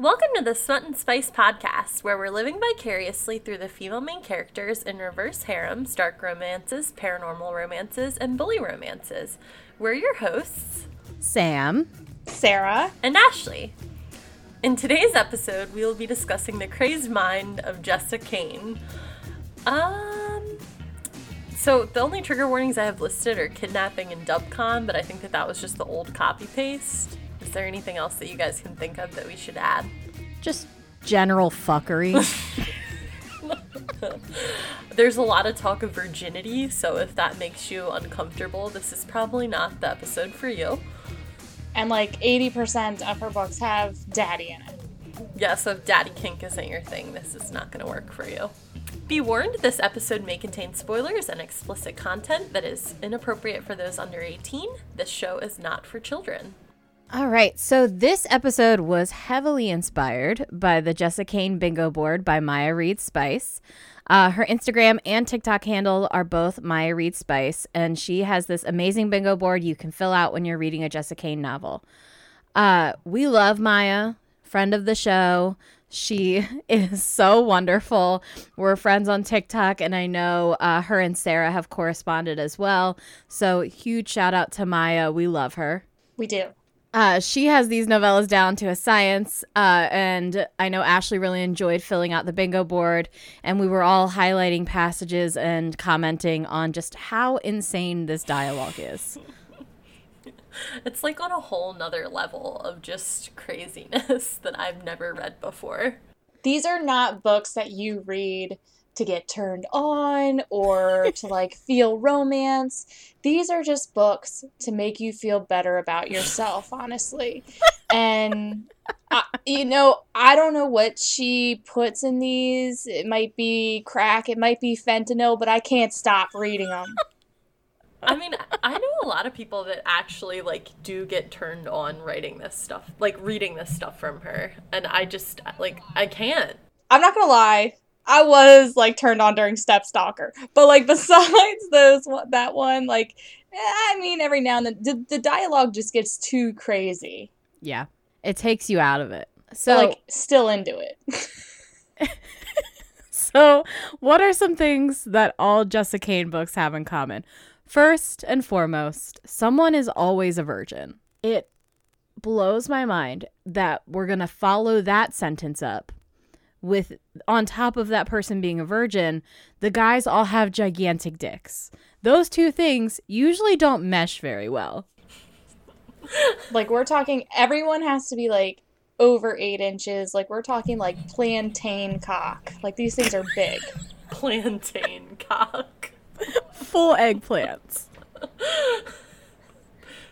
Welcome to the Smut and Spice podcast, where we're living vicariously through the female main characters in reverse harems, dark romances, paranormal romances, and bully romances. We're your hosts, Sam, Sarah, and Ashley. In today's episode, we will be discussing the crazed mind of Jessa Kane. Um, so the only trigger warnings I have listed are kidnapping and dubcon, but I think that that was just the old copy paste. Is there anything else that you guys can think of that we should add? just general fuckery. There's a lot of talk of virginity, so if that makes you uncomfortable, this is probably not the episode for you. and like 80% of her books have daddy in it. Yeah, so if daddy kink isn't your thing, this is not going to work for you. Be warned, this episode may contain spoilers and explicit content that is inappropriate for those under 18. This show is not for children. All right, so this episode was heavily inspired by the Jessa Kane bingo board by Maya Reed Spice. Uh, her Instagram and TikTok handle are both Maya Reed Spice, and she has this amazing bingo board you can fill out when you're reading a Jessa Kane novel. Uh, we love Maya, friend of the show. She is so wonderful. We're friends on TikTok, and I know uh, her and Sarah have corresponded as well. So, huge shout out to Maya. We love her. We do. Uh, she has these novellas down to a science, uh, and I know Ashley really enjoyed filling out the bingo board, and we were all highlighting passages and commenting on just how insane this dialogue is. It's like on a whole nother level of just craziness that I've never read before. These are not books that you read to get turned on or to like feel romance. These are just books to make you feel better about yourself, honestly. And I, you know, I don't know what she puts in these. It might be crack, it might be fentanyl, but I can't stop reading them. I mean, I know a lot of people that actually like do get turned on writing this stuff, like reading this stuff from her, and I just like I can't. I'm not gonna lie. I was like turned on during Step Stalker, but like besides those that one, like eh, I mean, every now and then the, the dialogue just gets too crazy. Yeah, it takes you out of it. So, So like still into it. so what are some things that all Jessa Kane books have in common? First and foremost, someone is always a virgin. It blows my mind that we're going to follow that sentence up with on top of that person being a virgin, the guys all have gigantic dicks. Those two things usually don't mesh very well. like we're talking, everyone has to be like over eight inches. Like we're talking like plantain cock. Like these things are big. Plantain cock. Full eggplants.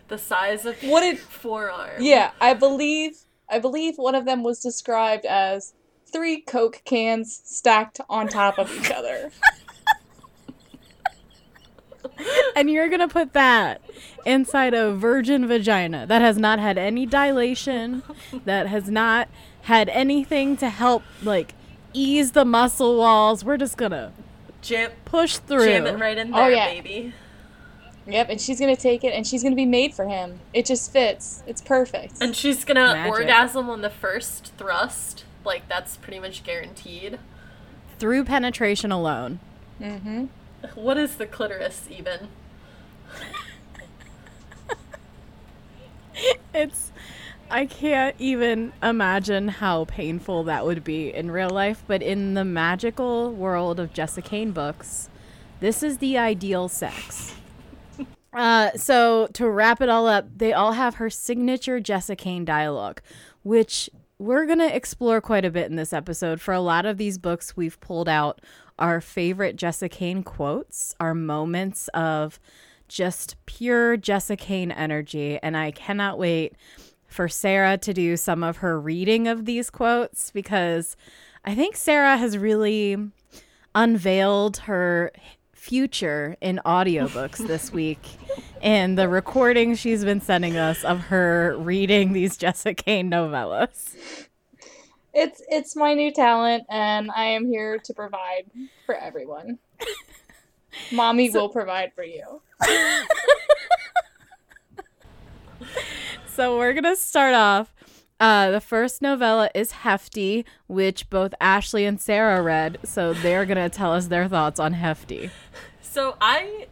The size of What did forearm. Yeah, I believe I believe one of them was described as three Coke cans stacked on top of each other. and you're gonna put that inside a virgin vagina that has not had any dilation, that has not had anything to help like ease the muscle walls. We're just gonna Jam, push through. jam it right in there, Oh, there, yeah. baby. Yep, and she's gonna take it and she's gonna be made for him. It just fits. It's perfect. And she's gonna Magic. orgasm on the first thrust. Like that's pretty much guaranteed. through penetration alone. mm-hmm. What is the clitoris even? It's I can't even imagine how painful that would be in real life, but in the magical world of Jessa Kane books, this is the ideal sex. Uh, so to wrap it all up, they all have her signature Jessa Kane dialogue, which we're gonna explore quite a bit in this episode. For a lot of these books, we've pulled out our favorite Jessa Kane quotes, our moments of just pure Jessa Kane energy, and I cannot wait for Sarah to do some of her reading of these quotes because I think Sarah has really unveiled her future in audiobooks this week and the recording she's been sending us of her reading these Jessa Kane novellas. It's it's my new talent and I am here to provide for everyone. Mommy will provide for you. So we're going to start off Uh, the first novella is Hefty, which both Ashley and Sarah read, so they're gonna tell us their thoughts on Hefty. So I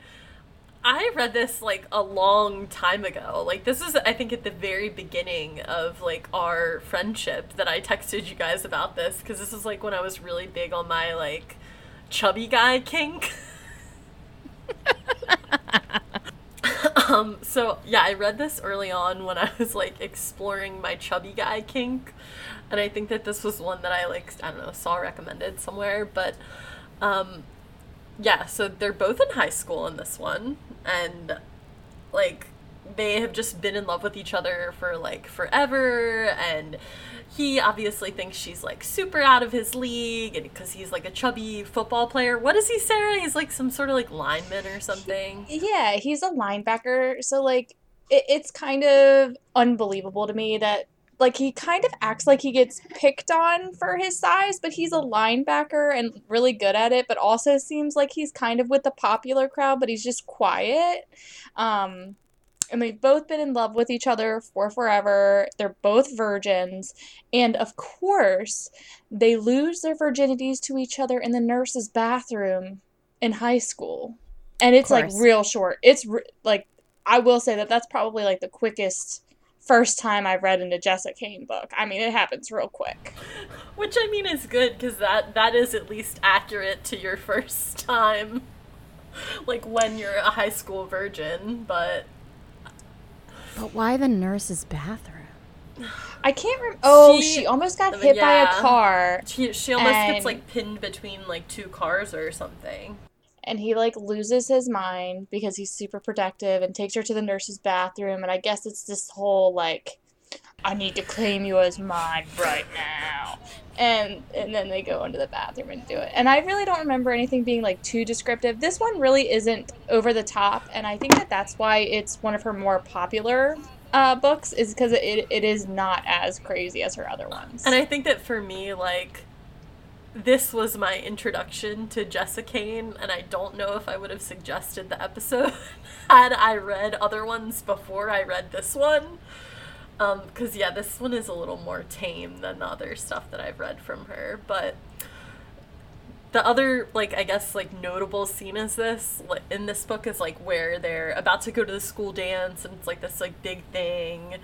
I read this like a long time ago. Like this is I think at the very beginning of like our friendship that I texted you guys about this because this is like when I was really big on my like chubby guy kink. um so yeah, I read this early on when I was like exploring my chubby guy kink and I think that this was one that I like I don't know, saw recommended somewhere, but um yeah, so they're both in high school in this one, and like they have just been in love with each other for like forever, and he obviously thinks she's like super out of his league, and because he's like a chubby football player. What is he, Sarah? He's like some sort of like lineman or something. Yeah, he's a linebacker. So like, it, it's kind of unbelievable to me that like he kind of acts like he gets picked on for his size, but he's a linebacker and really good at it, but also seems like he's kind of with the popular crowd, but he's just quiet. Um, and they've both been in love with each other for forever. They're both virgins. And of course, they lose their virginities to each other in the nurse's bathroom in high school. And it's like real short. It's re- like, I will say that that's probably like the quickest first time I've read in a Jessa Kane book. I mean, it happens real quick. Which I mean is good because that that is at least accurate to your first time, like when you're a high school virgin. But But why the nurse's bathroom? I can't remember. Oh, She- she, almost got hit by a car. she she almost gets like pinned between like two cars or something. and he like loses his mind because he's super protective and takes her to the nurse's bathroom and i guess it's this whole like i need to claim you as mine right now. And and then they go into the bathroom and do it. And i really don't remember anything being like too descriptive. This one really isn't over the top and i think that that's why it's one of her more popular uh, books is because it, it is not as crazy as her other ones. And I think that for me, like, this was my introduction to Jessa Kane, and I don't know if I would have suggested the episode had I read other ones before I read this one. Um, because yeah, this one is a little more tame than the other stuff that I've read from her. But the other, like, I guess, like, notable scene is this in this book is like where they're about to go to the school dance, and it's like this like big thing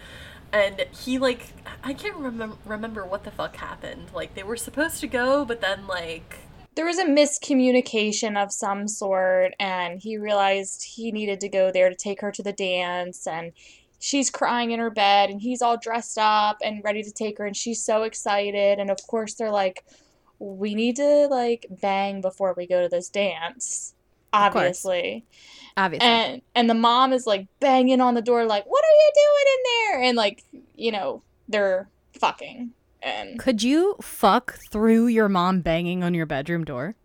and he like I can't remember remember what the fuck happened. Like they were supposed to go, but then like there was a miscommunication of some sort and he realized he needed to go there to take her to the dance and she's crying in her bed and he's all dressed up and ready to take her and she's so excited. And of course they're like we need to like bang before we go to this dance obviously. Obviously. and and the mom is like banging on the door like what are you doing in there? And like you know they're fucking. And Could you fuck through your mom banging on your bedroom door?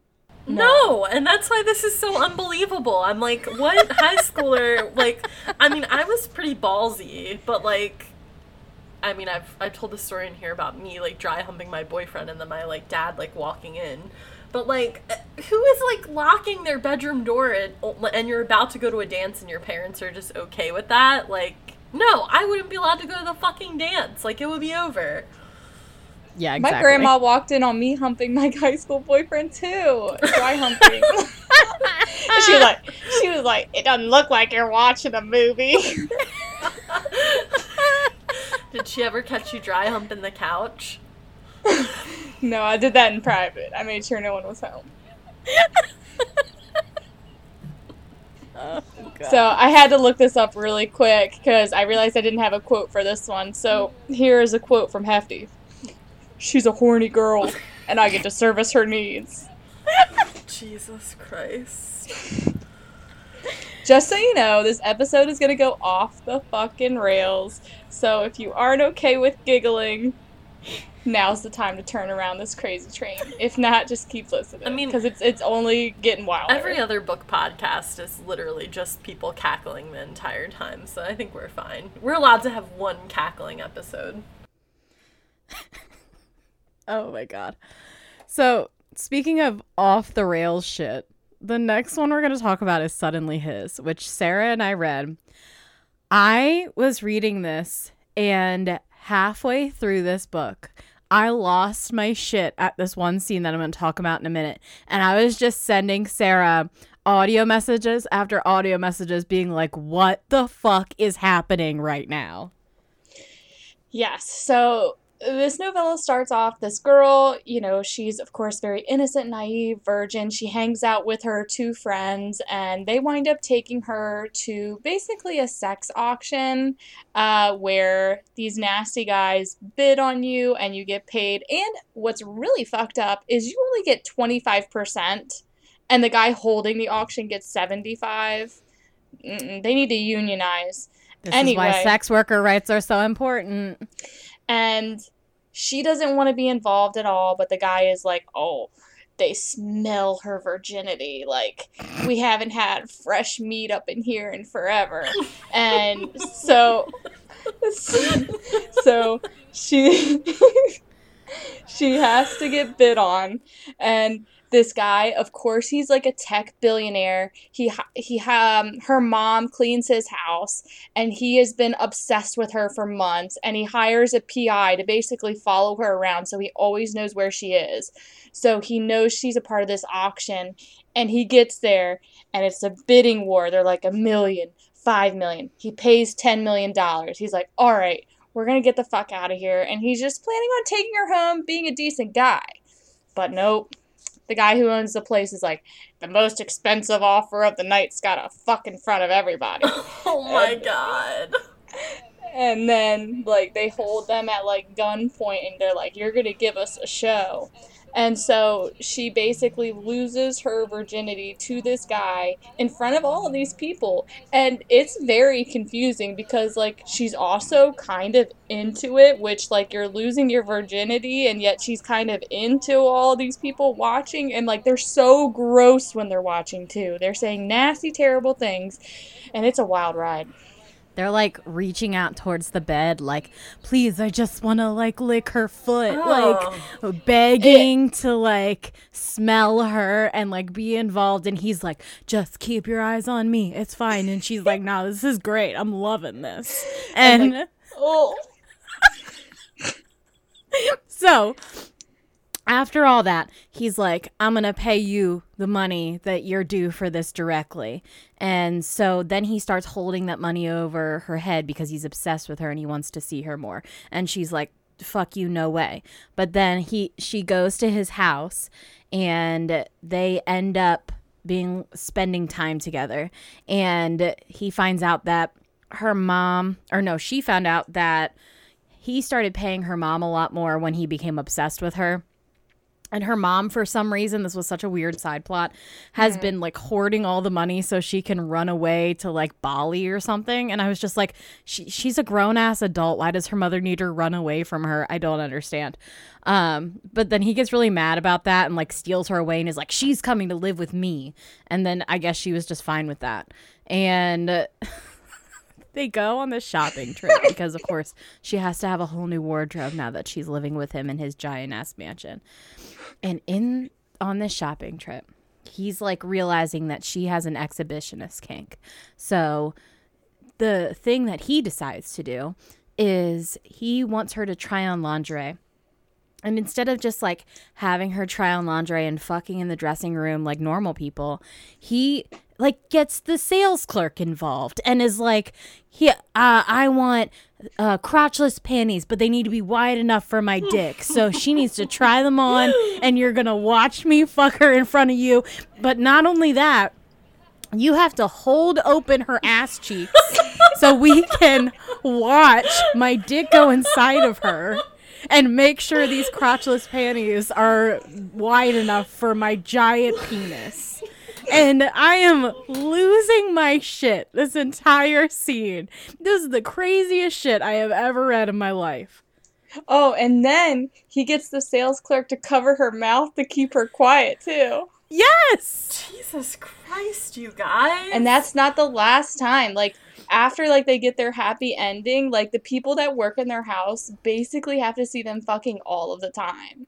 No. and that's why this is so unbelievable. I'm like, what high schooler like I mean, I was pretty ballsy, but like I mean, I've I've told the story in here about me like dry humping my boyfriend and then my like dad like walking in. But like, uh, who is like locking their bedroom door and, oh, and you're about to go to a dance and your parents are just okay with that? Like, no, I wouldn't be allowed to go to the fucking dance. Like, it would be over. Yeah, exactly. My grandma walked in on me humping my high school boyfriend too, dry humping. She was like, she was like, it doesn't look like you're watching a movie. Did she ever catch you dry humping the couch? no, I did that in private. I made sure no one was home. Oh, So I had to look this up really quick because I realized I didn't have a quote for this one. So here is a quote from Hefty. She's a horny girl, and I get to service her needs. Jesus Christ. Just so you know, this episode is gonna go off the fucking rails. So if you aren't okay with giggling, now's the time to turn around this crazy train. If not, just keep listening. I mean- because it's it's only getting wild. Every other book podcast is literally just people cackling the entire time, so I think we're fine. We're allowed to have one cackling episode. Oh my god. So, speaking of off the rails shit, the next one we're going to talk about is Suddenly His, which Sarah and I read. I was reading this and halfway through this book, I lost my shit at this one scene that I'm going to talk about in a minute. And I was just sending Sarah audio messages after audio messages being like, what the fuck is happening right now? Yes. So this novella starts off this girl, you know, she's of course very innocent, naive, virgin. She hangs out with her two friends and they wind up taking her to basically a sex auction uh, where these nasty guys bid on you and you get paid. And what's really fucked up is you only get 25% and the guy holding the auction gets 75. Mm-mm, they need to unionize. This Anyway. is why sex worker rights are so important. And she doesn't want to be involved at all but the guy is like oh they smell her virginity. Like we haven't had fresh meat up in here in forever. And so so she she has to get bid on. And this guy of course he's like a tech billionaire he he um her mom cleans his house and he has been obsessed with her for months and he hires a PI to basically follow her around so he always knows where she is. So he knows she's a part of this auction and he gets there and it's a bidding war. They're like a million, five million. He pays ten million dollars. He's like, all right, we're gonna get the fuck out of here. And he's just planning on taking her home, being a decent guy. But nope. The guy who owns the place is like, the most expensive offer of the night's got a fuck in front of everybody. Oh my god. and then like they hold them at like gunpoint and they're like you're gonna give us a show and so she basically loses her virginity to this guy in front of all of these people. And it's very confusing because like she's also kind of into it which like you're losing your virginity and yet she's kind of into all these people watching. And like they're so gross when they're watching too. They're saying nasty terrible things. And it's a wild ride They're like reaching out towards the bed, like, please, I just want to like lick her foot, oh. like begging to like smell her and like be involved. And he's like, just keep your eyes on me. It's fine. And she's like, no, this is great. I'm loving this. And, oh so after all that, he's like, I'm going to pay you the money that you're due for this directly. And so then he starts holding that money over her head because he's obsessed with her and he wants to see her more. And she's like, fuck you, no way. But then he she goes to his house and they end up being spending time together. And he finds out that her mom or no, she found out that he started paying her mom a lot more when he became obsessed with her. And her mom, for some reason, this was such a weird side plot, has been like hoarding all the money so she can run away to like Bali or something. And I was just like, she, she's a grown ass adult. Why does her mother need to run away from her? I don't understand. Um, but then he gets really mad about that and like steals her away and is like, she's coming to live with me. And then I guess she was just fine with that. And. uh, they go on this shopping trip because of course she has to have a whole new wardrobe now that she's living with him in his giant ass mansion and in on this shopping trip he's like realizing that she has an exhibitionist kink. So the thing that he decides to do is he wants her to try on lingerie. And instead of just like having her try on lingerie and fucking in the dressing room like normal people, he like gets the sales clerk involved and is like, "He, uh, I want uh, crotchless panties, but they need to be wide enough for my dick. So she needs to try them on, and you're gonna watch me fuck her in front of you. But not only that." You have to hold open her ass cheeks so we can watch my dick go inside of her and make sure these crotchless panties are wide enough for my giant penis. And I am losing my shit this entire scene. This is the craziest shit I have ever read in my life. Oh, and then he gets the sales clerk to cover her mouth to keep her quiet too. Yes! Jesus Christ, you guys. And that's not the last time. Like after like they get their happy ending, like the people that work in their house basically have to see them fucking all of the time.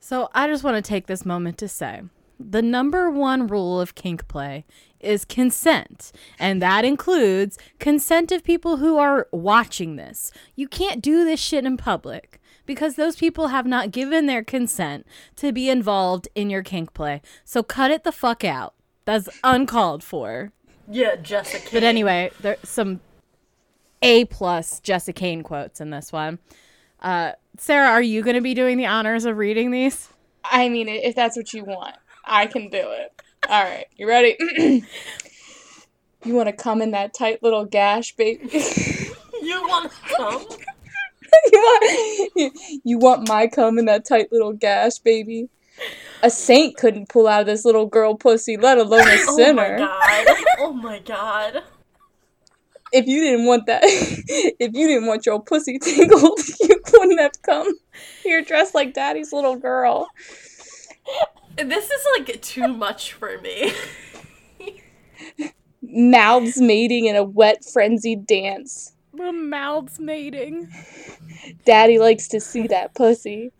So I just want to take this moment to say the number one rule of kink play is consent, and that includes consent of people who are watching this. You can't do this shit in public because those people have not given their consent to be involved in your kink play. So cut it the fuck out. That's uncalled for. Yeah, Jessa. But anyway, there's some A plus Jessa Kane quotes in this one. Uh, Sarah, are you going to be doing the honors of reading these? I mean, if that's what you want, I can do it. All right, you ready? you want to come in that tight little gash, baby? you want to come? you want you want my cum in that tight little gash, baby? A saint couldn't pull out of this little girl pussy, let alone a sinner. Oh my god! Oh my god! If you didn't want that, if you didn't want your pussy tingled, you wouldn't have come You're dressed like daddy's little girl. This is like too much for me. Mouths mating in a wet, frenzied dance. The mouths mating. Daddy likes to see that pussy.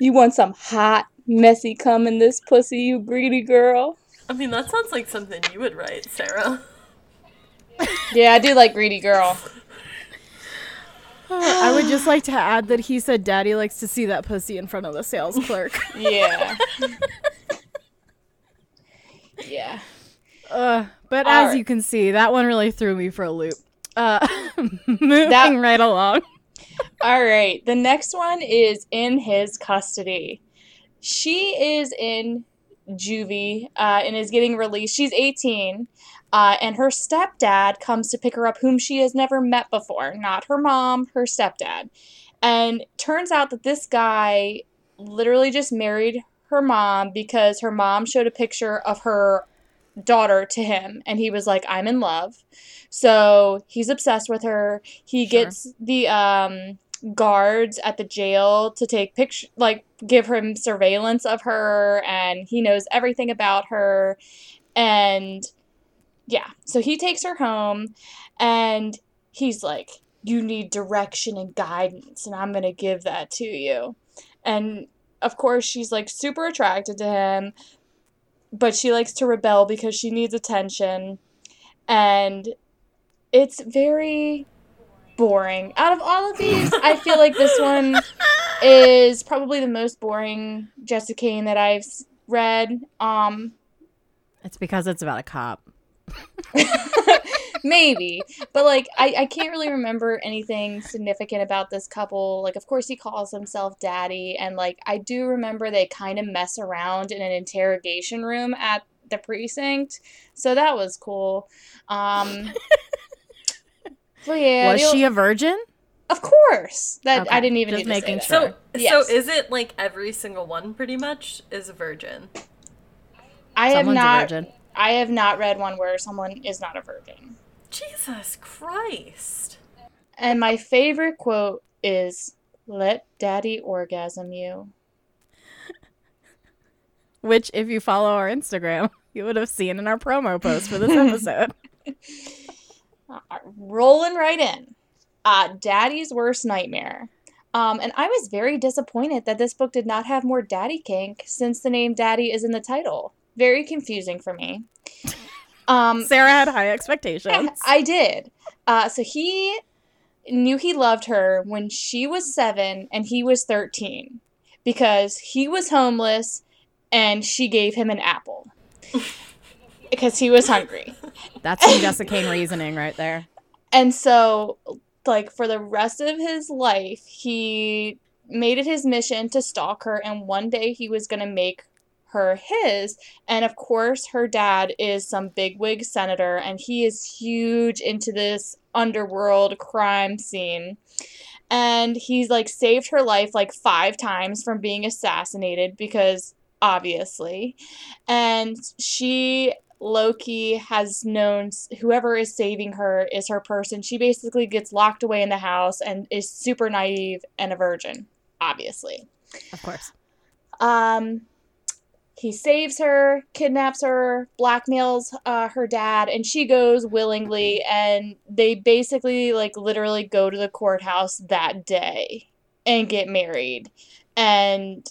you want some hot, messy cum in this pussy, you greedy girl? I mean, that sounds like something you would write, Sarah. Yeah, I do like greedy girl. I would just like to add that he said daddy likes to see that pussy in front of the sales clerk. Yeah. yeah. Uh, but All as right. you can see, that one really threw me for a loop. Uh, moving That- right along. All right. The next one is in his custody. She is in juvie uh, and is getting released. She's 18. Uh, and her stepdad comes to pick her up, whom she has never met before. Not her mom, her stepdad. And turns out that this guy literally just married her mom because her mom showed a picture of her daughter to him and he was like i'm in love so he's obsessed with her he Sure. gets the um guards at the jail to take picture like give him surveillance of her and he knows everything about her and yeah. So he takes her home and he's like you need direction and guidance and i'm going to give that to you. And of course she's like super attracted to him but she likes to rebel because she needs attention. And it's very boring. Out of all of these i feel like this one is probably the most boring jessa kane that i've read. Um It's because it's about a cop. maybe but like I, I can't really remember anything significant about this couple like of course he calls himself daddy and like i do remember they kind of mess around in an interrogation room at the precinct so that was cool um but yeah Was she a virgin? of course that Okay, i didn't even just need to making that. So, Yes. so is it like every single one pretty much is a virgin? i have Someone's a not virgin. I have not read one where someone is not a virgin Jesus Christ! and my favorite quote is let daddy orgasm you Which, if you follow our Instagram, you would have seen in our promo post for this episode. Uh, rolling right in. Uh, Daddy's Worst Nightmare. Um, and I was very disappointed that this book did not have more daddy kink since the name Daddy is in the title. Very confusing for me. Um, Sarah had high expectations. I did. Uh, so he knew he loved her when she was seven and he was 13 because he was homeless and she gave him an apple because he was hungry. That's some Jessa Kane reasoning right there. And so, like, for the rest of his life, he made it his mission to stalk her, and one day he was going to make her his. And of course, her dad is some bigwig senator, and he is huge into this underworld crime scene. And he's like saved her life like five times from being assassinated because obviously. And she Loki has known whoever is saving her is her person. She basically gets locked away in the house and is super naive and a virgin, obviously. Of course. Um, he saves her, kidnaps her, blackmails uh, her dad, and she goes willingly. And they basically, like, literally go to the courthouse that day and get married. And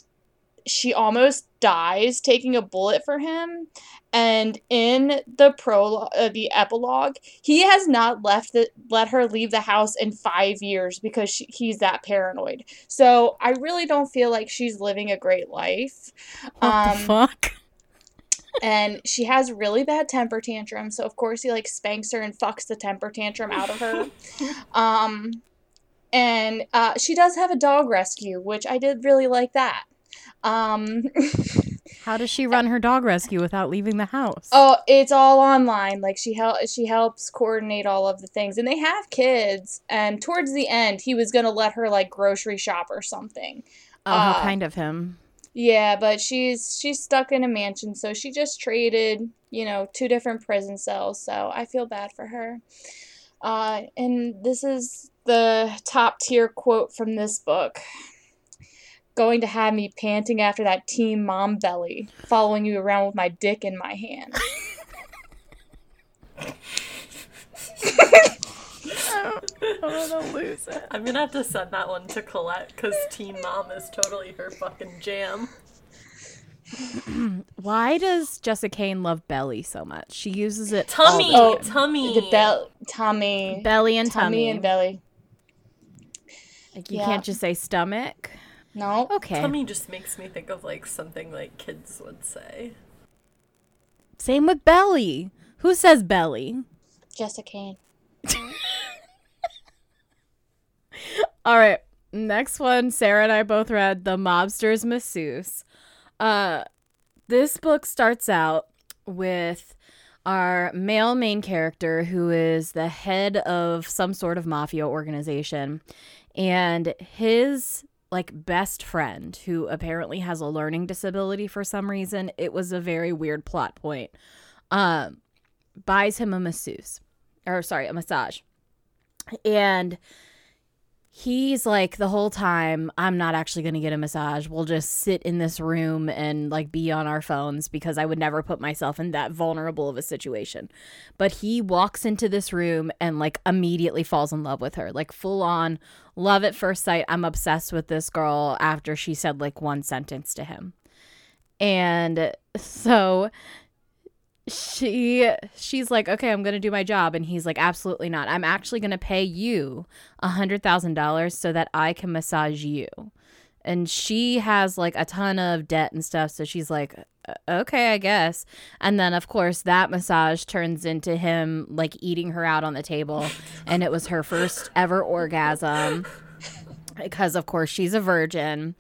she almost dies taking a bullet for him. And in the prologue, uh, the epilogue, he has not left the, let her leave the house in five years because she, he's that paranoid. So I really don't feel like she's living a great life. What Um, the fuck? and she has really bad temper tantrums so of course he like spanks her and fucks the temper tantrum out of her um and uh, she does have a dog rescue which i did really like that um How does she run her dog rescue without leaving the house? oh it's all online like she hel- she helps coordinate all of the things and they have kids and towards the end he was gonna let her like grocery shop or something Oh, uh, kind of him. Yeah, but she's she's stuck in a mansion, so she just traded, you know, two different prison cells. So I feel bad for her. Uh, and this is the top tier quote from this book. Going to have me panting after that team mom belly, following you around with my dick in my hand. I don't want to lose it. I'm gonna have to send that one to Colette because Team Mom is totally her fucking jam. Why does Jessa Kane love Belly so much? She uses it Tummy, all Oh, tummy. The bell, tummy, belly and tummy, tummy. and belly. like you Yeah. can't just say stomach. No, Okay. Tummy just makes me think of like something like kids would say. Same with belly. Who says belly? Jessa Kane. All right. Next one, Sarah and I both read The Mobster's Masseuse. Uh this book starts out with our male main character who is the head of some sort of mafia organization and his like best friend who apparently has a learning disability for some reason. It was a very weird plot point. Um buys him a masseuse or sorry, a massage. And he's like the whole time i'm not actually going to get a massage. We'll just sit in this room and like be on our phones because i would never put myself in that vulnerable of a situation. But he walks into this room and like immediately falls in love with her. Like full on love at first sight. I'm obsessed with this girl after she said like one sentence to him. And so she she's like okay i'm gonna do my job and he's like absolutely not. I'm actually gonna pay you a hundred thousand dollars so that i can massage you. And she has like a ton of debt and stuff so she's like "Uh, okay i guess. And then of course that massage turns into him like eating her out on the table and it was her first ever orgasm because of course she's a virgin.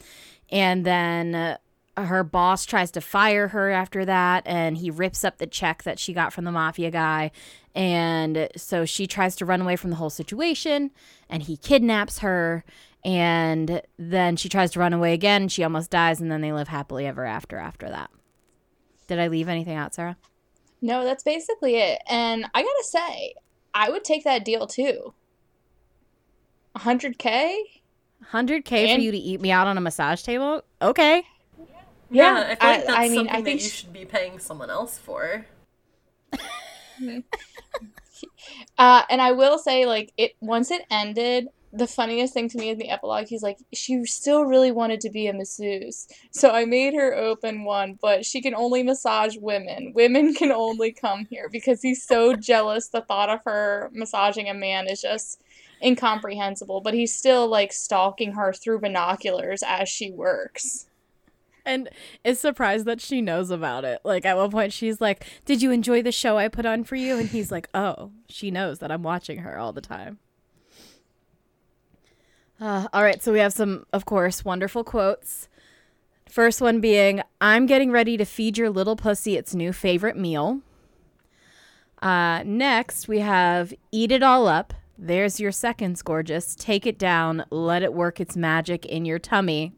And then her boss tries to fire her after that and he rips up the check that she got from the mafia guy. And so she tries to run away from the whole situation and he kidnaps her. And then she tries to run away again. She almost dies and then they live happily ever after after that. Did i leave anything out sarah? No, that's basically it. And I gotta say, I would take that deal too. 100K? 100k for you to eat me out on a massage table? Okay Yeah, I feel like I- that's I mean, something I think that you should be paying someone else for. Uh, and I will say, like, it once it ended, the funniest thing to me in the epilogue, he's like, she still really wanted to be a masseuse. So I made her open one, but she can only massage women. Women can only come here because he's so jealous. The thought of her massaging a man is just incomprehensible. But he's still, like, stalking her through binoculars as she works. And is surprised that she knows about it. Like at one point, she's like, "Did you enjoy the show I put on for you?" And he's like, "Oh, she knows that I'm watching her all the time." Uh, all right, so we have some, of course, wonderful quotes. First one being, "I'm getting ready to feed your little pussy its new favorite meal." Uh, next, we have "Eat it all up." There's your seconds, gorgeous. Take it down. Let it work its magic in your tummy.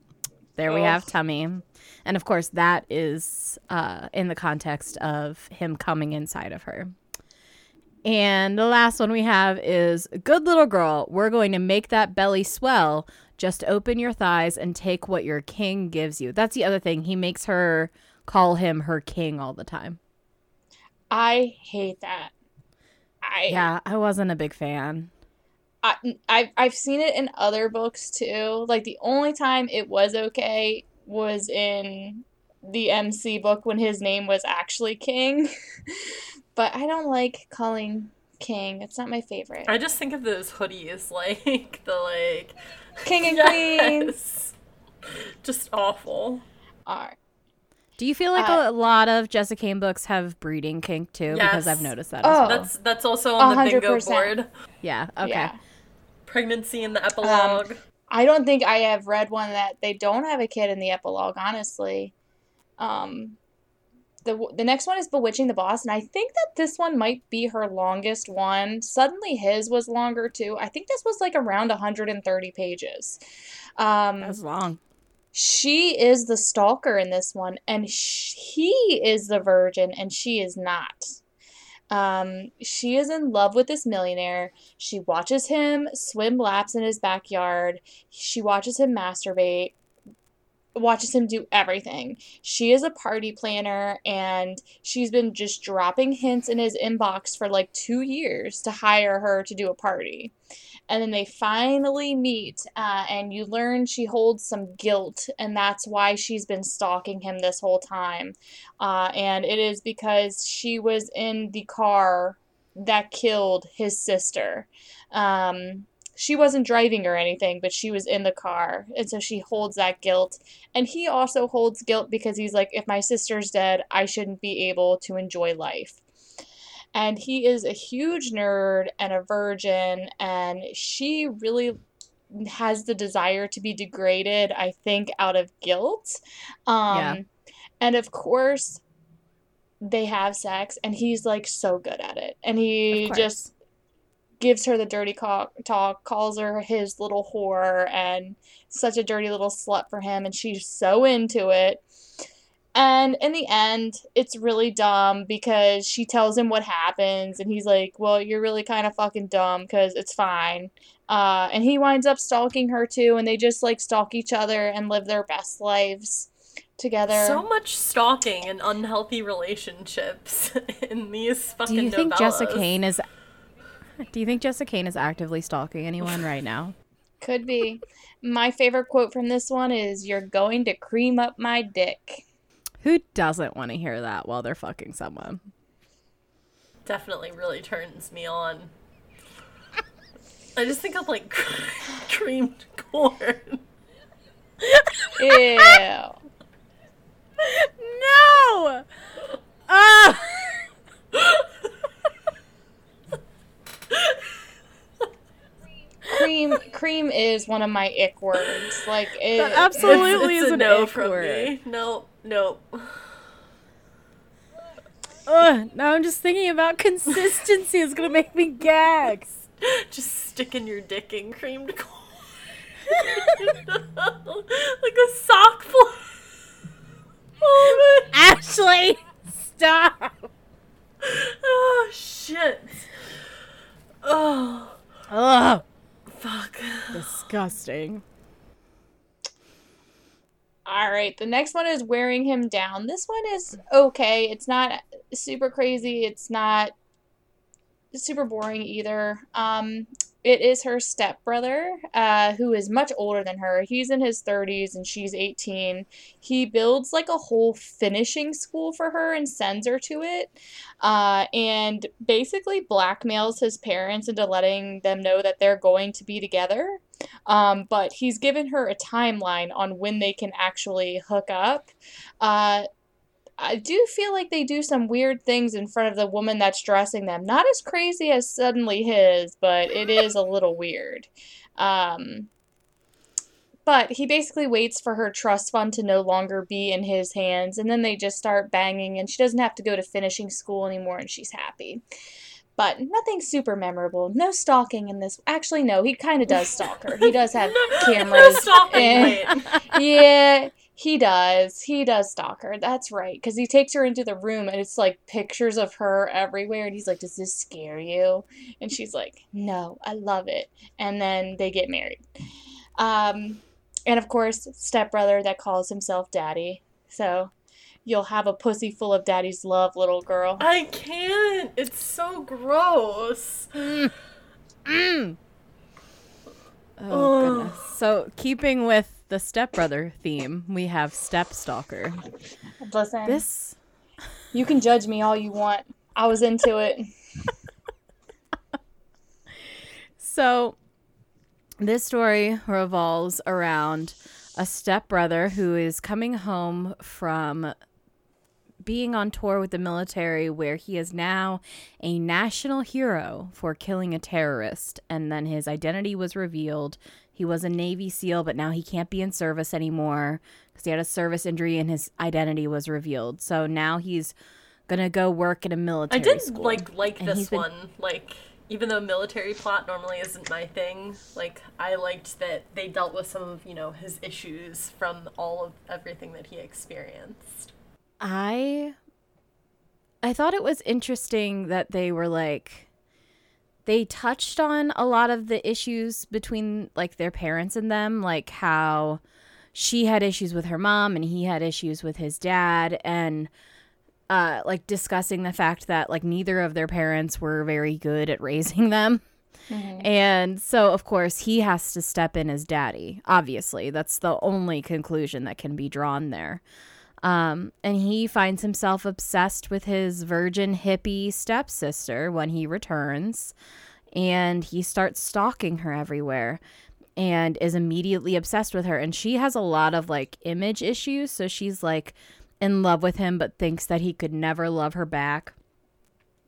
There we have tummy. And of course, that is uh, in the context of him coming inside of her. And the last one we have is Good little girl, we're going to make that belly swell. Just open your thighs and take what your king gives you. That's the other thing. He makes her call him her king all the time. I hate that. I Yeah, I wasn't a big fan. I, I've, I've seen it in other books too. Like the only time it was okay was in the MC book when his name was actually King. but I don't like calling King. It's not my favorite. I just think of those hoodies, like the like King and Queen. Yes. Just awful. Are. Do you feel like Uh, a lot of Jessica Kane books have breeding kink too? Because I've noticed that. as Oh. well. That's that's also on the A hundred bingo board. Yeah. Okay. Yeah. Pregnancy in the epilogue. I don't think I have read one that they don't have a kid in the epilogue, honestly. Um, the the next one is Bewitching the Boss, and I think that this one might be her longest one. Suddenly, his was longer too. I think this was like around 130 pages. Um, That's long. she is the stalker in this one, and sh- he is the virgin, and she is not. Um, she is in love with this millionaire. She watches him swim laps in his backyard. She watches him masturbate, watches him do everything. She is a party planner, and she's been just dropping hints in his inbox for like two years to hire her to do a party and then they finally meet uh, and you learn she holds some guilt and that's why she's been stalking him this whole time. Uh, and it is because she was in the car that killed his sister. Um, she wasn't driving or anything but she was in the car and so she holds that guilt. And he also holds guilt because he's like if my sister's dead i shouldn't be able to enjoy life and he is a huge nerd and a virgin and she really has the desire to be degraded i think out of guilt. Um Yeah. and of course they have sex and he's like so good at it. And he just gives her the dirty talk calls her his little whore and such a dirty little slut for him and she's so into it and in the end, it's really dumb because she tells him what happens, and he's like, Well, you're really kind of fucking dumb because it's fine. Uh, and he winds up stalking her too, and they just like stalk each other and live their best lives together. So much stalking and unhealthy relationships in these fucking. Do fucking you think novellas. Jessa Kane is? Do you think Jessa Kane is actively stalking anyone right now? Could be. My favorite quote from this one is You're going to cream up my dick. Who doesn't want to hear that while they're fucking someone? Definitely really turns me on. I just think of like creamed corn. Ew. No. Ah. cream cream is one of my ick words. Like it That absolutely it's, is a an no ick from word. me. No, no. Ugh, now I'm just thinking about consistency. It's gonna make me gag. Just sticking your dick in creamed corn. like a sock full. Oh, man. Ashley, stop. oh shit. Oh Ugh, fuck. disgusting. All right, the next one is wearing him down. This one is okay. It's not super crazy. It's not super boring either. Um, it is her stepbrother, uh, who is much older than her. He's in his 30s and she's 18. He builds like a whole finishing school for her and sends her to it, uh, and basically blackmails his parents into letting them know that they're going to be together. Um, but he's given her a timeline on when they can actually hook up. Uh, I do feel like they do some weird things in front of the woman that's dressing them. Not as crazy as suddenly his, but it is a little weird. Um, but he basically waits for her trust fund to no longer be in his hands, and then they just start banging, and she doesn't have to go to finishing school anymore, and she's happy. But nothing super memorable. No stalking in this. Actually, no, he kind of does stalk her. He does have cameras. Stalking, and- yeah, he does. He does stalk her. That's right. Because he takes her into the room and it's like pictures of her everywhere. And he's like, Does this scare you? And she's like, No, I love it. And then they get married. Um, and of course, stepbrother that calls himself daddy. So you'll have a pussy full of daddy's love, little girl. I can't. It's so gross. Oh goodness. So keeping with the stepbrother theme, we have stepstalker. Listen, This you can judge me all you want. I was into it. So, this story revolves around a stepbrother who is coming home from being on tour with the military, where he is now a national hero for killing a terrorist. And then his identity was revealed. He was a Navy SEAL, but now he can't be in service anymore because he had a service injury and his identity was revealed. So now he's gonna go work in a military I did school. like like And this he's been- one. Like even though military plot normally isn't my thing, like I liked that they dealt with some of you know his issues from all of everything that he experienced. I I thought it was interesting that they were like they touched on a lot of the issues between like their parents and them, like how she had issues with her mom and he had issues with his dad and uh like discussing the fact that like neither of their parents were very good at raising them. And so, of course, he has to step in as daddy. Obviously, that's the only conclusion that can be drawn there. Um, and he finds himself obsessed with his virgin hippie stepsister when he returns. And he starts stalking her everywhere and is immediately obsessed with her. And she has a lot of like image issues. So she's like in love with him, but thinks that he could never love her back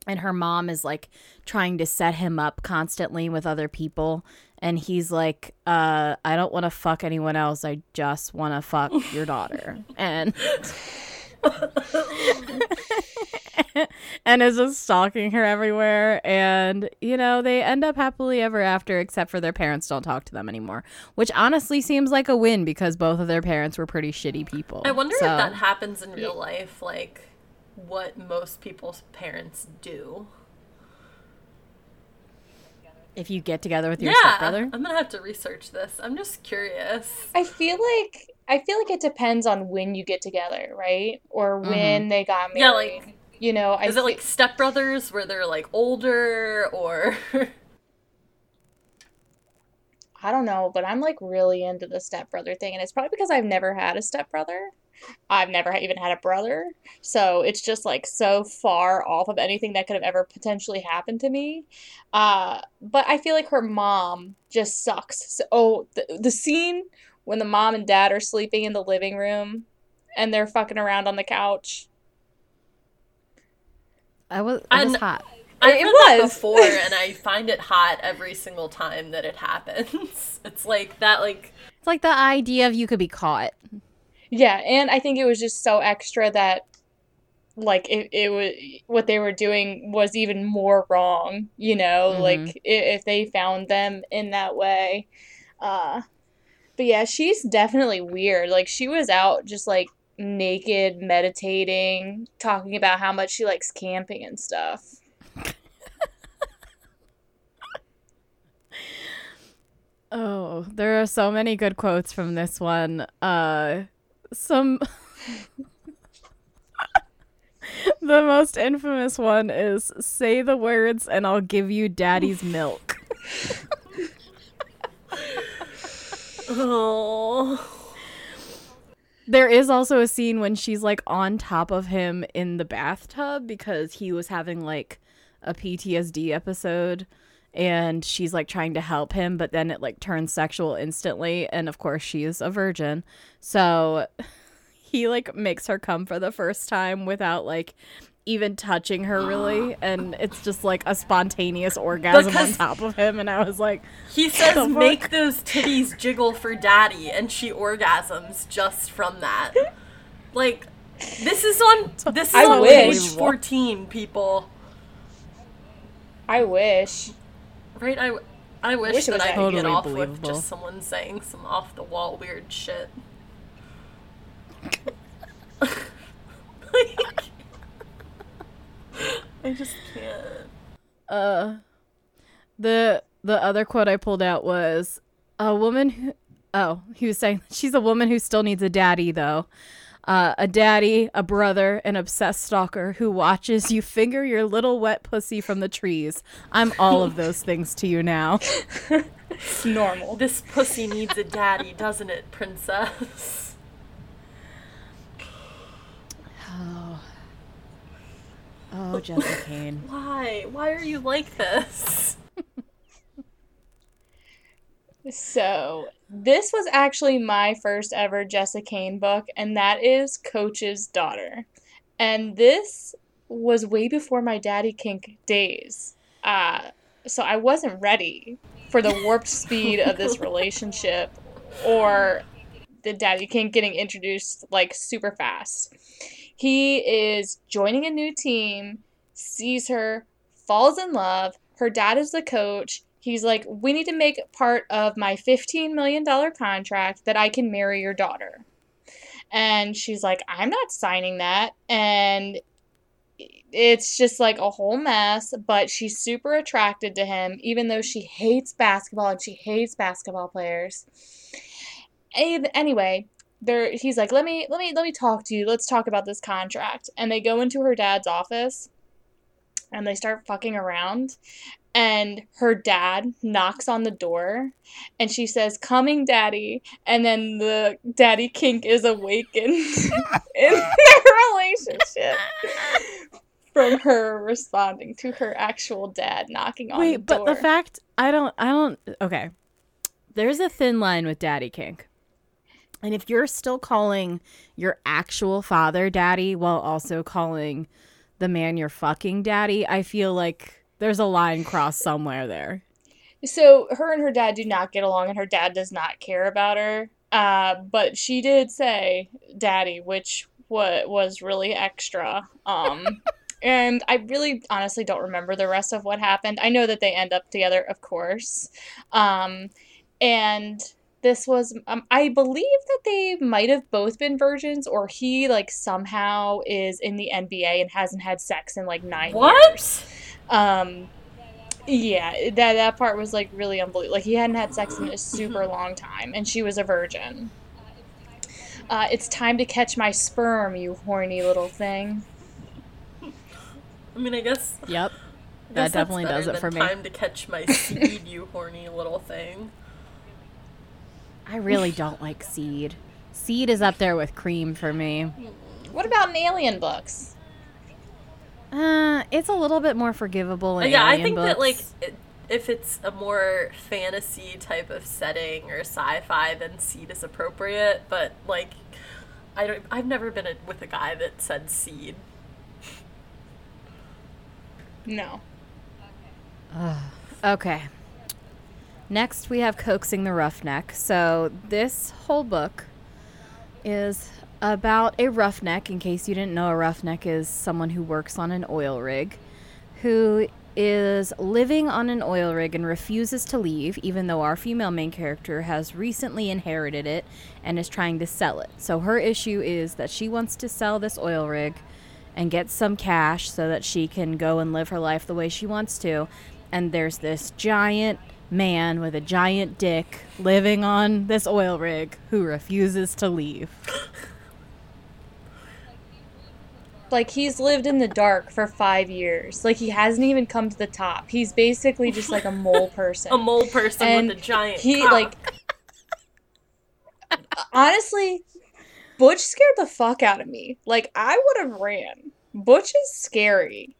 and her mom is like trying to set him up constantly with other people. And he's like uh i don't want to fuck anyone else. I just want to fuck your daughter. And and is just stalking her everywhere. And you know they end up happily ever after except for their parents don't talk to them anymore which honestly seems like a win because both of their parents were pretty shitty people. I wonder So- if that happens in real life, like what most people's parents do. if you get together with your yeah, stepbrother I'm gonna have to research this. I'm just curious. I feel like I feel like it depends on when you get together, right? Or mm-hmm. when they got married. Yeah, like you know, I is it fe- like stepbrothers where they're like older or I don't know, but I'm like really into the stepbrother thing, and it's probably because I've never had a stepbrother. I've never even had a brother, so it's just like so far off of anything that could have ever potentially happened to me. Uh, but I feel like her mom just sucks. So, oh, the, the scene when the mom and dad are sleeping in the living room and they're fucking around on the couch. i was, it And- was hot I've It read that was. before and I find it hot every single time that it happens. It's like that like It's like the idea of you could be caught. Yeah, and I think it was just so extra that like it, it was what they were doing was even more wrong, you know, Mhm. like if they found them in that way. Uh but yeah, she's definitely weird. Like she was out just like naked meditating, talking about how much she likes camping and stuff. Oh, there are so many good quotes from this one. Uh some The most infamous one is say the words and I'll give you daddy's milk. oh There is also a scene when she's like on top of him in the bathtub because he was having like a PTSD episode and she's like trying to help him but then it like turns sexual instantly and of course she is a virgin. So he like makes her come for the first time without like even touching her really and it's just like a spontaneous orgasm Because- on top of him and I was like He says the fuck? make those titties jiggle for daddy and she orgasms just from that. Like this is on this is I on wish. page 14 people. I wish. Right? I I wish, wish that I that could get Totally off with just someone saying some off the wall weird shit. like, I just can't. Uh, the the other quote I pulled out was a woman who. Oh, he was saying she's a woman who still needs a daddy though. Uh, a daddy, a brother, an obsessed stalker who watches you finger your little wet pussy from the trees. I'm all of those things to you now. It's normal. This pussy needs a daddy, doesn't it, princess? Oh, oh Jessa Kane. Why? Why are you like this? So, this was actually my first ever Jessa Kane book, and that is Coach's Daughter. And this was way before my daddy kink days. Uh, so I wasn't ready for the warped speed of this relationship or the daddy kink getting introduced like super fast. He is joining a new team, sees her, falls in love. Her dad is the coach. He's like, We need to make part of my $15 million contract that I can marry your daughter. And she's like, I'm not signing that. And it's just like a whole mess, but she's super attracted to him, even though she hates basketball and she hates basketball players. And anyway, there he's like, Let me let me let me talk to you. Let's talk about this contract. And they go into her dad's office and they start fucking around and her dad knocks on the door and she says coming daddy and then the daddy kink is awakened in their relationship from her responding to her actual dad knocking on Wait, the door. but door. the fact I don't I don't okay. There's a thin line with daddy kink. And if you're still calling your actual father daddy while also calling the man you're fucking daddy, I feel like there's a line crossed somewhere there. So her and her dad do not get along, and her dad does not care about her. Uh, but she did say "daddy," which what was really extra. Um, and I really, honestly, don't remember the rest of what happened. I know that they end up together, of course. Um, and this was, um, I believe that they might have both been virgins, or he like somehow is in the NBA and hasn't had sex in like nine What? years. Um, yeah, that that part was like really unbelievable. Like he hadn't had sex in a super long time, and she was a virgin. Uh, it's time to catch my sperm, you horny little thing. I mean, I guess Yep. I That guess that's definitely does better it for than me. Time to catch my seed, you horny little thing. I really don't like seed. Seed is up there with cream for me. What about in alien books? Uh, it's a little bit more forgivable in yeah, I alien think that like it, if it's a more fantasy type of setting or sci-fi, then seed is appropriate. But like, I don't. I've never been a, with a guy that said seed. No. Okay. Next, we have Coaxing the Roughneck. So, this whole book is about a roughneck. In case you didn't know, a roughneck is someone who works on an oil rig who is living on an oil rig and refuses to leave, even though our female main character has recently inherited it and is trying to sell it. So, her issue is that she wants to sell this oil rig and get some cash so that she can go and live her life the way she wants to. And there's this giant man with a giant dick living on this oil rig who refuses to leave. Like he's lived in the dark for five years. Like he hasn't even come to the top. He's basically just like a mole person. A mole person And with a giant. he cock. like honestly butch scared the fuck out of me like i would have ran butch is scary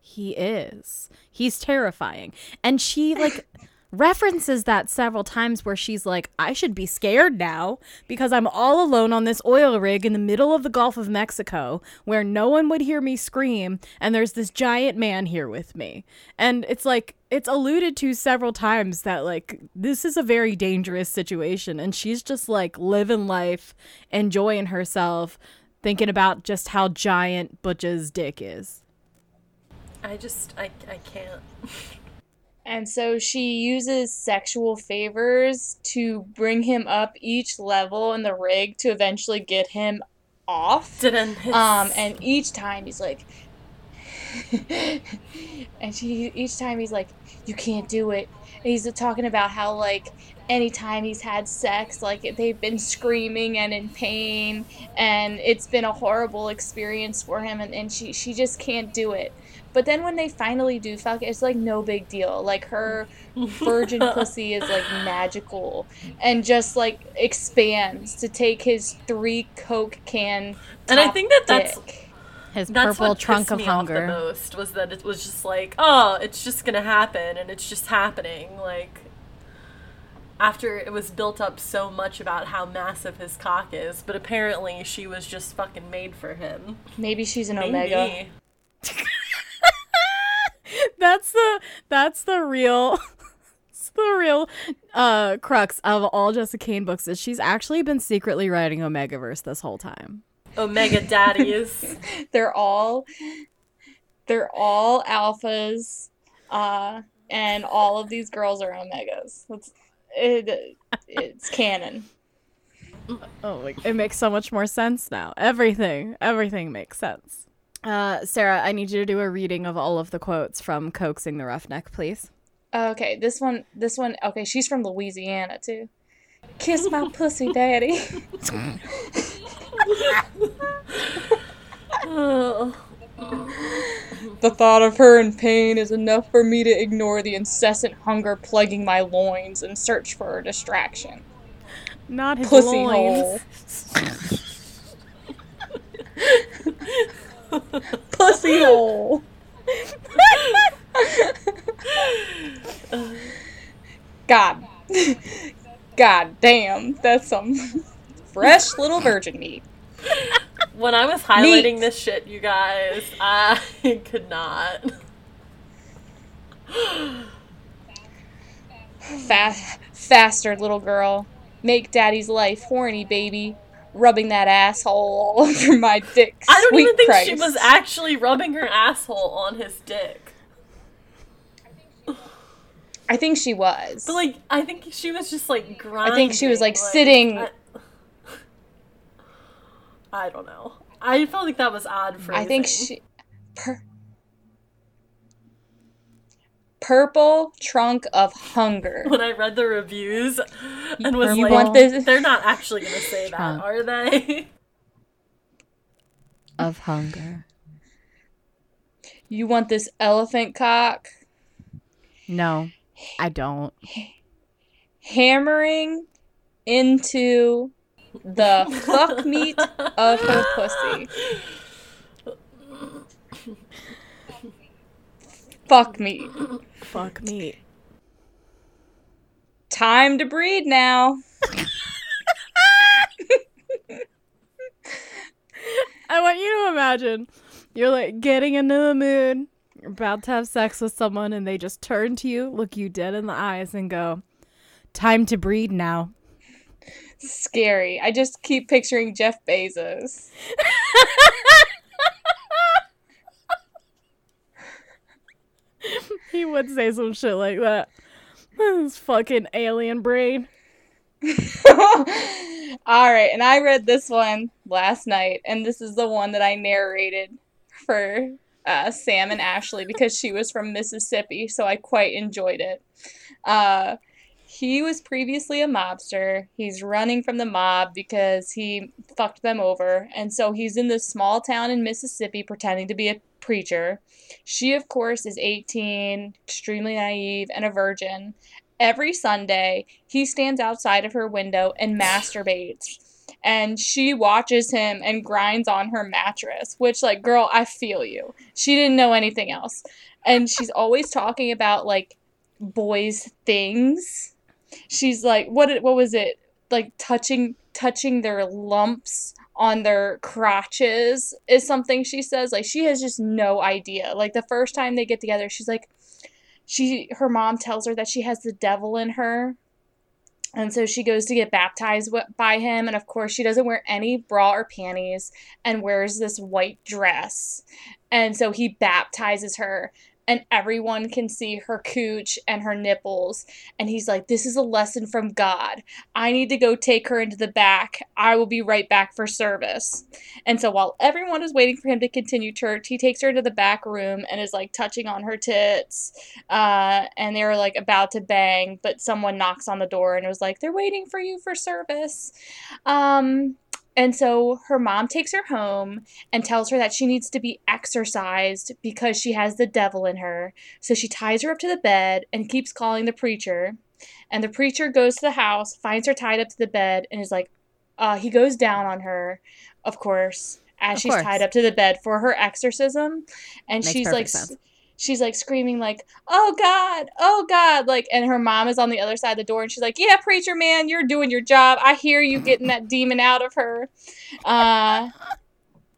He is. He's terrifying. And she like references that several times where she's like, I should be scared now because I'm all alone on this oil rig in the middle of the Gulf of Mexico where no one would hear me scream and there's this giant man here with me. And it's like it's alluded to several times that like this is a very dangerous situation and she's just like living life, enjoying herself, thinking about just how giant Butch's dick is. I just I I can't. and so she uses sexual favors to bring him up each level in the rig to eventually get him off. Um and each time he's like and she each time he's like you can't do it. He's talking about how like anytime he's had sex like they've been screaming and in pain and it's been a horrible experience for him and, and she she just can't do it but then when they finally do fuck it's like no big deal like her virgin pussy is like magical and just like expands to take his three coke can And I think that that's- dick. His That's purple what trunk of me off the hunger. most was that it was just like, oh, it's just gonna happen, and it's just happening. Like after it was built up so much about how massive his cock is, but apparently she was just fucking made for him. maybe she's an Maybe. omega That's the that's the real it's the real uh crux of all Jessa Kane books is she's actually been secretly writing Omegaverse this whole time. Omega daddies. they're all they're all alphas uh and all of these girls are omegas it's it, it's canon Oh, like, it makes so much more sense now. Everything, everything makes sense. Uh, Sarah, I need you to do a reading of all of the quotes from "Coaxing the Roughneck," please. okay this one this one okay she's from louisiana too kiss my pussy daddy Oh. the thought of her in pain is enough for me to ignore the incessant hunger plaguing my loins and search for a distraction Not his pussy loins. hole pussy hole God. God damn. That's some fresh little virgin meat. When I was highlighting Neat. this shit, you guys, I could not. Fa- faster, little girl. Make daddy's life horny, baby. Rubbing that asshole all over my dick. I don't even think Christ. she was actually rubbing her asshole on his dick. I think she was. But like, I think she was just like grinding. I think she was, like, sitting- I, I don't know. I felt like that was odd phrasing. I think she. Per- Purple trunk of hunger. When I read the reviews and was You like, want this- they're not actually gonna say that, are they? Of hunger. You want this elephant cock? No, I don't. hammering into the fuck meat of her pussy. Fuck meat. Fuck me. Time to breed now. I want you to imagine you're like getting into the mood, you're about to have sex with someone, and they just turn to you, look you dead in the eyes, and go, Time to breed now. Scary. I just keep picturing Jeff Bezos. He would say some shit like that. His fucking alien brain. All right, and I read this one last night, and this is the one that I narrated for uh, Sam and Ashley because she was from Mississippi, so I quite enjoyed it. Uh, he was previously a mobster. He's running from the mob because he fucked them over, and so he's in this small town in Mississippi pretending to be a preacher. She, of course, is 18, extremely naive, and a virgin every Sunday, he stands outside of her window and masturbates. And she watches him and grinds on her mattress, which, like, girl, I feel you. She didn't know anything else. And she's always talking about, like, boys' things. She's like, what, what was it? Like, touching, touching their lumps on their crotches is something she says. Like, she has just no idea. Like, the first time they get together, she's like, she her mom tells her that she has the devil in her and so she goes to get baptized by him and of course she doesn't wear any bra or panties and wears this white dress and so he baptizes her and everyone can see her cooch and her nipples. And he's like, This is a lesson from God. I need to go take her into the back. I will be right back for service. And so while everyone is waiting for him to continue church, he takes her to the back room and is like touching on her tits. Uh, and they're like about to bang, but someone knocks on the door and was like, They're waiting for you for service. Um, and so her mom takes her home and tells her that she needs to be exorcised because she has the devil in her. So she ties her up to the bed and keeps calling the preacher. And the preacher goes to the house, finds her tied up to the bed, and is like, uh, he goes down on her, of course, as Of she's course. tied up to the bed for her exorcism. And Makes she's like, sense. She's like screaming like oh god oh god like and her mom is on the other side of the door and she's like yeah preacher man you're doing your job. I hear you getting that demon out of her. Uh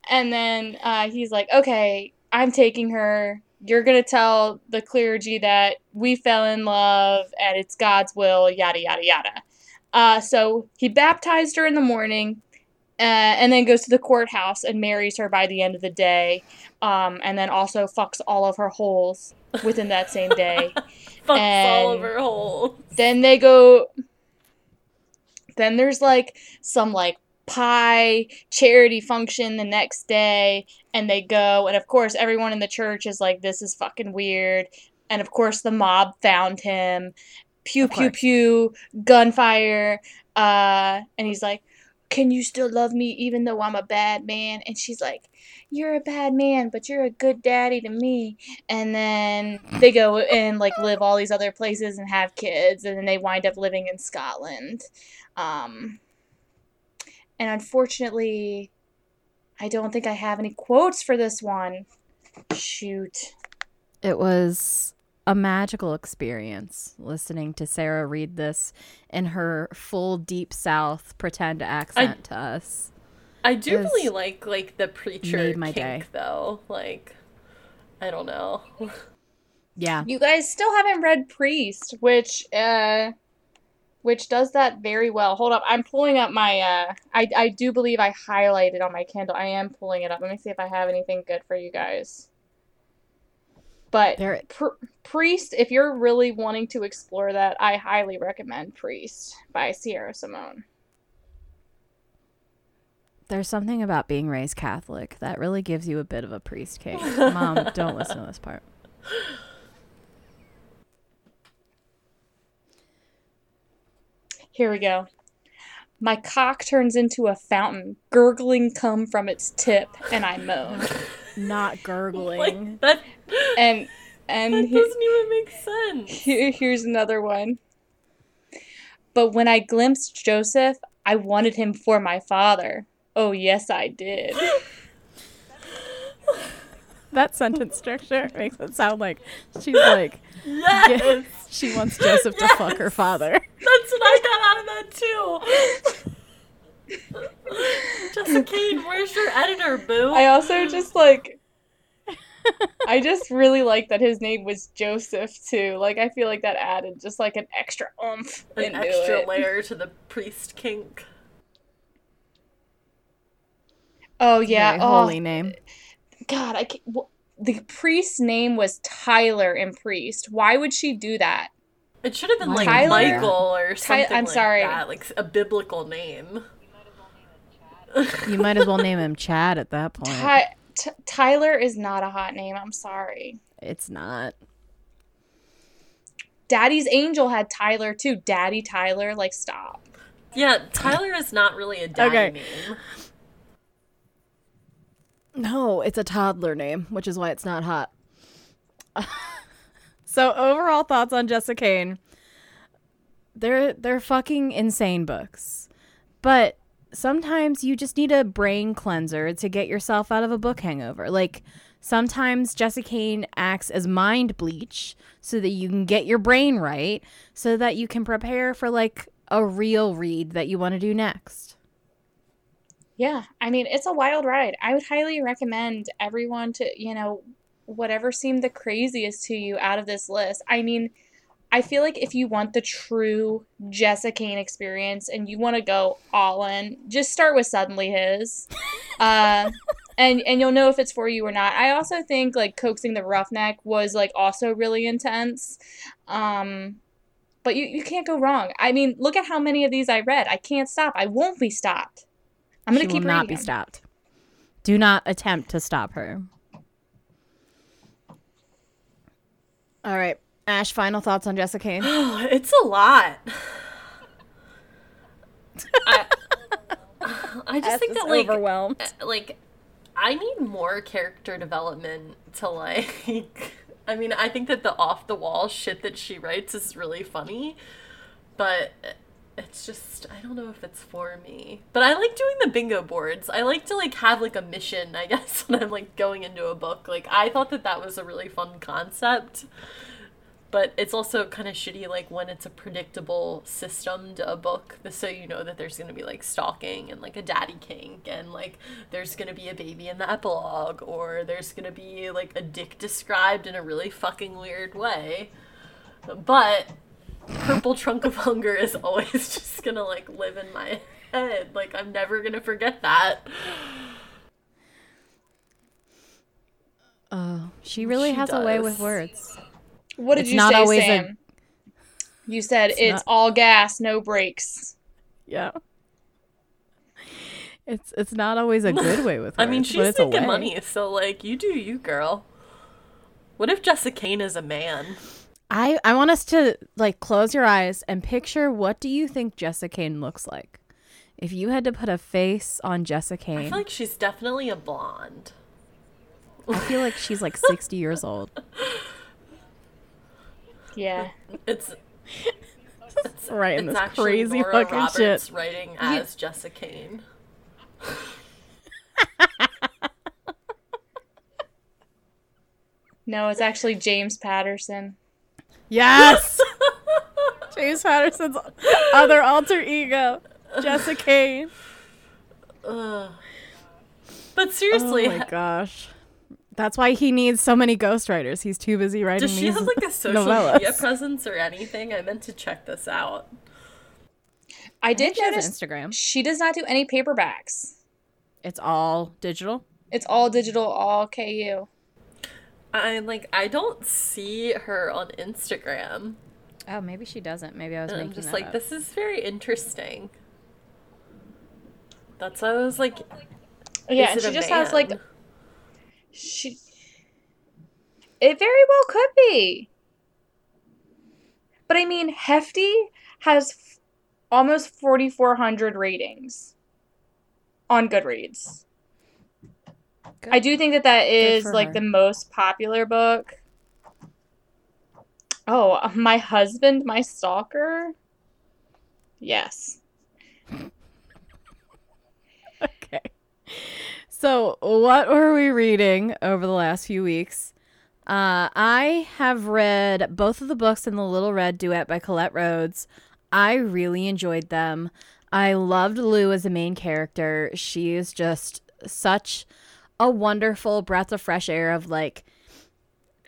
and then uh he's like okay i'm taking her. You're gonna tell the clergy that we fell in love and it's god's will yada yada yada. Uh so he baptized her in the morning uh, and then goes to the courthouse and marries her by the end of the day um, and then also fucks all of her holes within that same day. Fucks all of her holes. then they go. Then there's like some like pie charity function the next day, and they go, and of course everyone in the church is like, "This is fucking weird," and of course the mob found him. Pew pew pew, gunfire, uh, and he's like, "Can you still love me even though I'm a bad man?" And she's like, "You're a bad man, but you're a good daddy to me." And then they go and like live all these other places and have kids, and then they wind up living in Scotland. Um, and unfortunately, I don't think I have any quotes for this one. Shoot. It was a magical experience listening to Sarah read this in her full deep south pretend accent to us. I do really like like the preacher made my kink day. though. Like, I don't know. Yeah. You guys still haven't read Priest, which uh which does that very well. Hold up, I'm pulling up my uh I I do believe I highlighted on my Kindle. I am pulling it up. Let me see if I have anything good for you guys. But There Pr- Priest, if you're really wanting to explore that, I highly recommend Priest by Sierra Simone. there's something about being raised Catholic that really gives you a bit of a priest cake. Mom, don't listen to this part. Here we go. My cock turns into a fountain, gurgling cum from its tip, and I moan. Not gurgling. Like that. And and that he- doesn't even make sense. Here, here's another one. But when I glimpsed Joseph, I wanted him for my father. Oh, yes, I did. that sentence structure makes it sound like she's like Yes, she wants Joseph to fuck her father. that's what I got out of that too. Jessa Kane, where's your editor, boo? I also just like. I just really like that his name was Joseph too. Like I feel like that added just like an extra oomph An into extra it. layer to the priest kink. Oh yeah. Very oh holy name. God, I can't, wh- the priest's name was Tyler and Priest. Why would she do that? It should have been like Tyler- Michael or Ty- something I'm like sorry. that, like a biblical name. You might as well name him Chad at that point. Ty- T- Tyler is not a hot name. I'm sorry. It's not. Daddy's Angel had Tyler too. Daddy Tyler, like stop. Yeah, Tyler is not really a daddy Okay. name. No, it's a toddler name, which is why it's not hot. so overall thoughts on Jessa Kane. They're they're fucking insane books. But sometimes you just need a brain cleanser to get yourself out of a book hangover. Like sometimes Jessa Kane acts as mind bleach so that you can get your brain right so that you can prepare for like a real read that you want to do next. Yeah, I mean, it's a wild ride. I would highly recommend everyone to, you know, whatever seemed the craziest to you out of this list. I mean, I feel like if you want the true Jessa Kane experience and you want to go all in, just start with Suddenly His. Uh, and and you'll know if it's for you or not. I also think like coaxing the roughneck was like also really intense. Um but you, you can't go wrong. I mean, look at how many of these I read. I can't stop. I won't be stopped. I'm gonna she keep will not reading be them. stopped. Do not attempt to stop her. All right, Ash. Final thoughts on Jessa Kane? it's a lot. I, I just think that like overwhelmed. uh, like I need more character development to like I mean, I think that the off the wall shit that she writes is really funny, but it's just I don't know if it's for me. But I like doing the bingo boards. I like to like have like a mission, I guess, when I'm like going into a book. Like I thought that that was a really fun concept. But it's also kind of shitty, like when it's a predictable system to a book, so you know that there's gonna be like stalking and like a daddy kink, and like there's gonna be a baby in the epilogue, or there's gonna be like a dick described in a really fucking weird way. But Purple Trunk of Hunger is always just gonna like live in my head. Like I'm never gonna forget that. Oh, she really She has a way with words. What did It's you not say, always a- Sam? You said it's, not- all gas, no brakes. Yeah. It's it's not always a good way with words. I mean, but she's it's making money, so like you do you, girl. What if Jessa Kane is a man? I I want us to like close your eyes and picture what do you think Jessa Kane looks like? If you had to put a face on Jessa Kane, I feel like she's definitely a blonde. I feel like she's like 60 years old. Yeah. It's Right in it's this actually crazy Nora fucking Roberts shit. writing as Jessa Kane. No, it's actually James Patterson. Yes. James Patterson's other alter ego, Jessa Kane. Ugh. But seriously, Oh my gosh. That's why he needs so many ghostwriters. He's too busy writing does she these have like a social novellas. media presence or anything? I meant to check this out. I I did think she has notice an Instagram. she does not do any paperbacks. It's all digital. It's all digital, all KU. I'm like I don't see her on Instagram. Oh, maybe she doesn't. Maybe I was And I'm just that like, up. this is very interesting. That's why I was like, Yeah, is and it she a just has like man? She It very well could be. But I mean, Hefty has f- almost 4400 ratings on Goodreads. I do think that that is like her. the most popular book. Oh, my husband, my stalker. Yes. Okay. So, what were we reading over the last few weeks? Uh, I have read both of the books in the Little Red Duet by Colette Rhodes. I really enjoyed them. I loved Lou as a main character. She is just such a wonderful breath of fresh air of like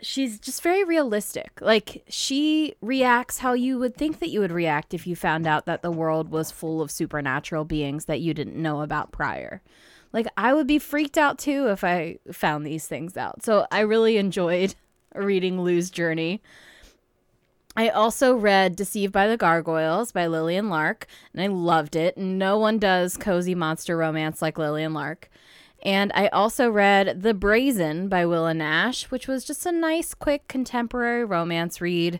she's just very realistic. Like she reacts how you would think that you would react if you found out that the world was full of supernatural beings that you didn't know about prior. Like I would be freaked out too if I found these things out. So I really enjoyed reading Lou's journey. I also read Deceived by the Gargoyles by Lillian Lark, and I loved it. No one does cozy monster romance like Lillian Lark. And I also read The Brazen by Willa Nash, which was just a nice, quick contemporary romance read.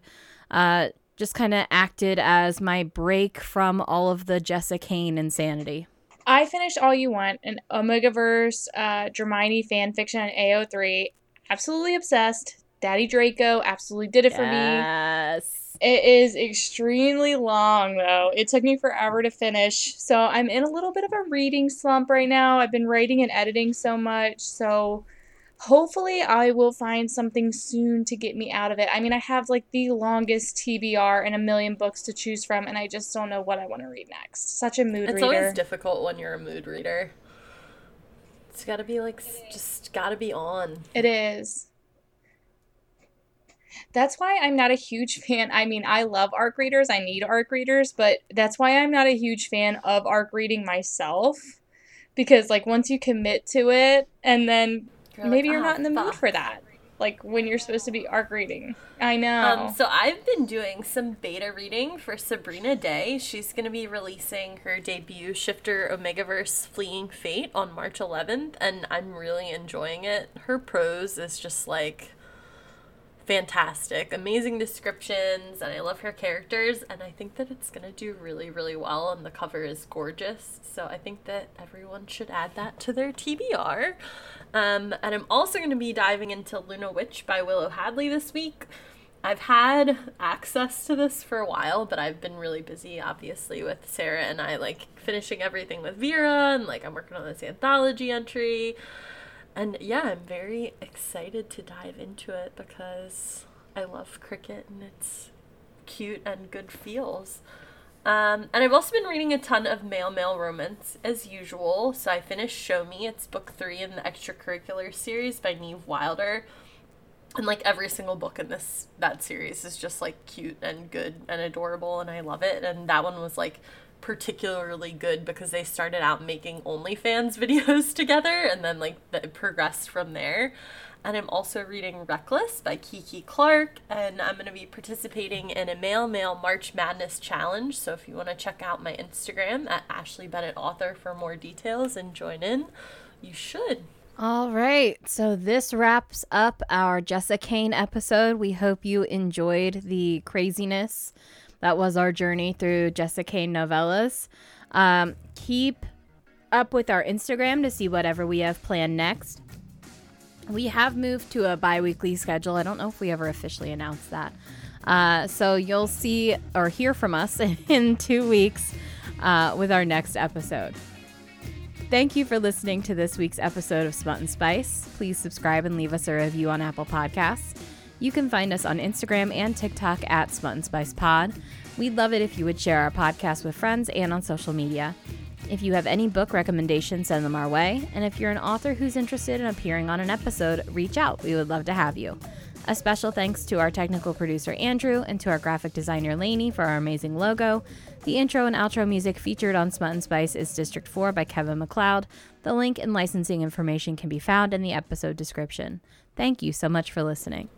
Uh, just kind of acted as my break from all of the Jessa Kane insanity. I finished All You Want, an Omegaverse uh, Dramione fan fiction on AO3. Absolutely obsessed. Daddy Draco absolutely did it for me. Yes. It is extremely long, though. It took me forever to finish. So I'm in a little bit of a reading slump right now. I've been writing and editing so much. So hopefully I will find something soon to get me out of it. I mean, I have like the longest TBR and a million books to choose from, and I just don't know what I want to read next. Such a mood It's reader. always difficult when you're a mood reader. It's gotta be like, just gotta be on. It is. That's why I'm not a huge fan. I mean, I love arc readers. I need arc readers, but that's why I'm not a huge fan of arc reading myself because like once you commit to it and then You're maybe like, you're "Oh, not in the mood for that. Like when you're supposed to be arc reading. I know. Um, so I've been doing some beta reading for Sabrina Day. She's going to be releasing her debut Shifter Omegaverse Fleeing Fate on March 11th, and I'm really enjoying it. Her prose is just like fantastic, amazing descriptions, and I love her characters, and I think that it's going to do really, really well, and the cover is gorgeous. So I think that everyone should add that to their TBR. Um, and I'm also going to be diving into Luna Witch by Willow Hadley this week. I've had access to this for a while, but I've been really busy, obviously, with Sarah and I, like, finishing everything with Vera, and, like, I'm working on this anthology entry. And yeah, I'm very excited to dive into it because I love cricket and it's cute and good feels. Um, and I've also been reading a ton of male male romance as usual. So I finished Show Me. It's book three in the extracurricular series by Neve Wilder. And like every single book in this that series is just like cute and good and adorable and I love it. And that one was like particularly good because they started out making OnlyFans videos together and then like it progressed from there. And I'm also reading Reckless by Kiki Clark, and I'm going to be participating in a Male Male March Madness challenge. So if you want to check out my Instagram at Ashley Bennett Author for more details and join in, you should. All right. So this wraps up our Jessa Kane episode. We hope you enjoyed the craziness that was our journey through Jessa novellas. Um, keep up with our Instagram to see whatever we have planned next. We have moved to a bi weekly schedule. I don't know if we ever officially announced that. Uh, so you'll see or hear from us in two weeks uh, with our next episode. Thank you for listening to this week's episode of Smut and Spice. Please subscribe and leave us a review on Apple Podcasts. You can find us on Instagram and TikTok at Smut and Spice Pod. We'd love it if you would share our podcast with friends and on social media. If you have any book recommendations, send them our way. And if you're an author who's interested in appearing on an episode, reach out. We would love to have you. A special thanks to our technical producer Andrew and to our graphic designer Lainey for our amazing logo. The intro and outro music featured on Smut and Spice is District 4 by Kevin MacLeod. The link and licensing information can be found in the episode description. Thank you so much for listening.